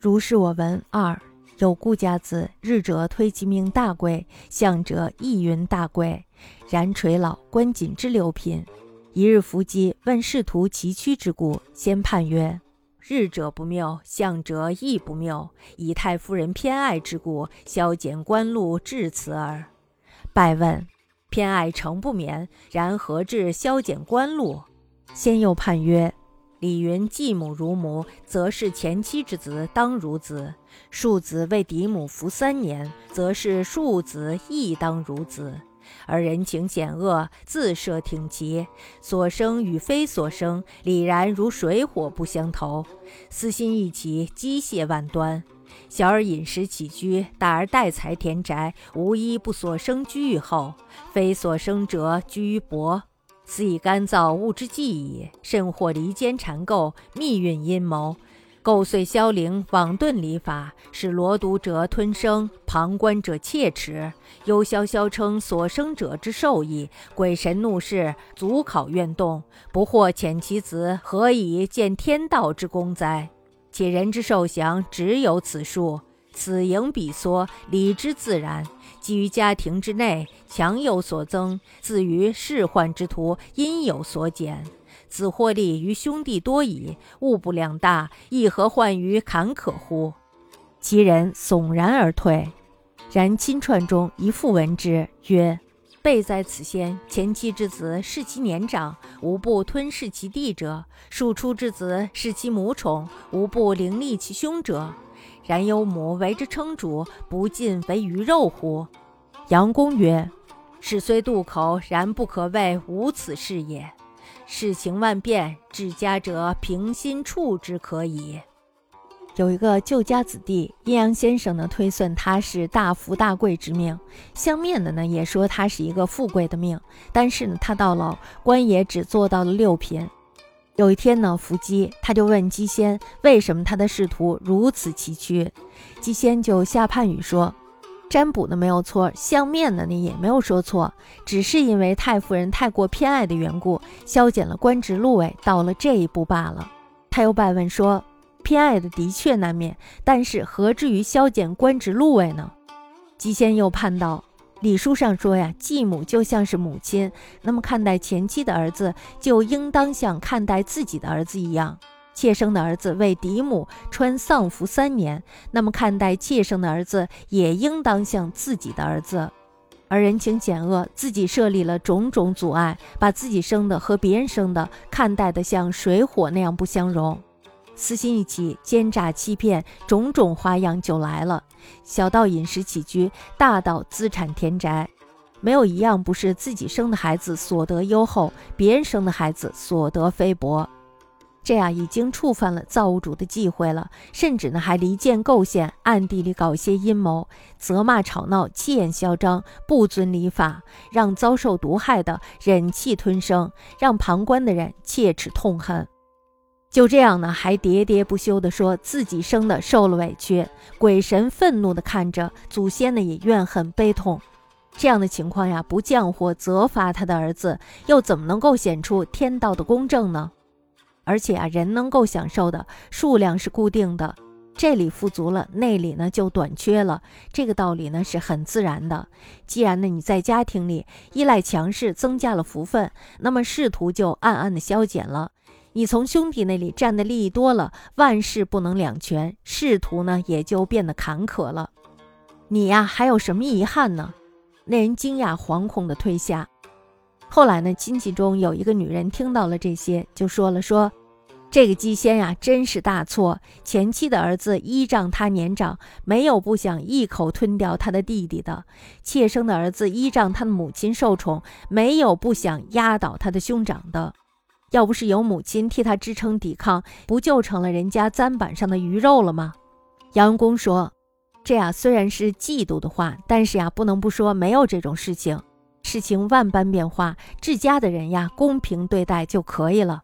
如是我闻二有故家子日者推其命大贵，相者亦云大贵。然垂老观谨之六品。一日伏击问仕途崎岖之故，先判曰：日者不谬，相者亦不谬。以太夫人偏爱之故，削减官禄至此耳。拜问偏爱诚不免，然何至削减官禄？先又判曰。李云继母如母，则是前妻之子当如子；庶子为嫡母服三年，则是庶子亦当如子。而人情险恶，自设挺奇，所生与非所生，理然如水火不相投。私心一起，机械万端。小儿饮食起居，大而待财田宅，无一不所生居于厚，非所生者居于薄。此以干燥物之计矣，甚或离间缠构，密运阴谋，构碎消灵，罔遁礼法，使罗毒者吞生，旁观者切齿，忧萧萧称所生者之受矣。鬼神怒视，足考怨动，不惑遣其子，何以见天道之功哉？且人之寿祥，只有此数。此盈彼缩，理之自然。基于家庭之内，强有所增；自于世患之徒，因有所减。子获利于兄弟多矣，物不两大，亦何患于坎坷乎？其人悚然而退。然亲串中一复闻之，曰：“备在此先，前妻之子视其年长，无不吞噬其弟者；庶出之子视其母宠，无不凌厉其兄者。”然有母为之称主，不尽为鱼肉乎？杨公曰：“事虽渡口，然不可谓无此事也。事情万变，治家者平心处之可矣。”有一个旧家子弟，阴阳先生呢推算他是大富大贵之命，相面的呢也说他是一个富贵的命，但是呢他到了官也只做到了六品。有一天呢，伏击他就问姬仙，为什么他的仕途如此崎岖？姬仙就下判语说，占卜的没有错，相面的呢也没有说错，只是因为太夫人太过偏爱的缘故，削减了官职禄位，到了这一步罢了。他又拜问说，偏爱的的确难免，但是何至于削减官职禄位呢？姬仙又判道。礼书上说呀，继母就像是母亲，那么看待前妻的儿子，就应当像看待自己的儿子一样。妾生的儿子为嫡母穿丧服三年，那么看待妾生的儿子，也应当像自己的儿子。而人情险恶，自己设立了种种阻碍，把自己生的和别人生的看待的像水火那样不相容。私心一起，奸诈欺骗，种种花样就来了。小到饮食起居，大到资产田宅，没有一样不是自己生的孩子所得优厚，别人生的孩子所得菲薄。这样已经触犯了造物主的忌讳了，甚至呢还离间构陷，暗地里搞些阴谋，责骂吵闹，气焰嚣张，不遵礼法，让遭受毒害的忍气吞声，让旁观的人切齿痛恨。就这样呢，还喋喋不休地说自己生的受了委屈，鬼神愤怒地看着，祖先呢也怨恨悲痛。这样的情况呀，不降火责罚他的儿子，又怎么能够显出天道的公正呢？而且啊，人能够享受的数量是固定的，这里富足了，那里呢就短缺了。这个道理呢是很自然的。既然呢你在家庭里依赖强势增加了福分，那么仕途就暗暗的消减了。你从兄弟那里占的利益多了，万事不能两全，仕途呢也就变得坎坷了。你呀还有什么遗憾呢？那人惊讶惶恐的退下。后来呢，亲戚中有一个女人听到了这些，就说了：“说这个姬仙呀，真是大错。前妻的儿子依仗他年长，没有不想一口吞掉他的弟弟的；妾生的儿子依仗他的母亲受宠，没有不想压倒他的兄长的。”要不是有母亲替他支撑抵抗，不就成了人家砧板上的鱼肉了吗？杨公说：“这呀虽然是嫉妒的话，但是呀不能不说没有这种事情。事情万般变化，治家的人呀公平对待就可以了。”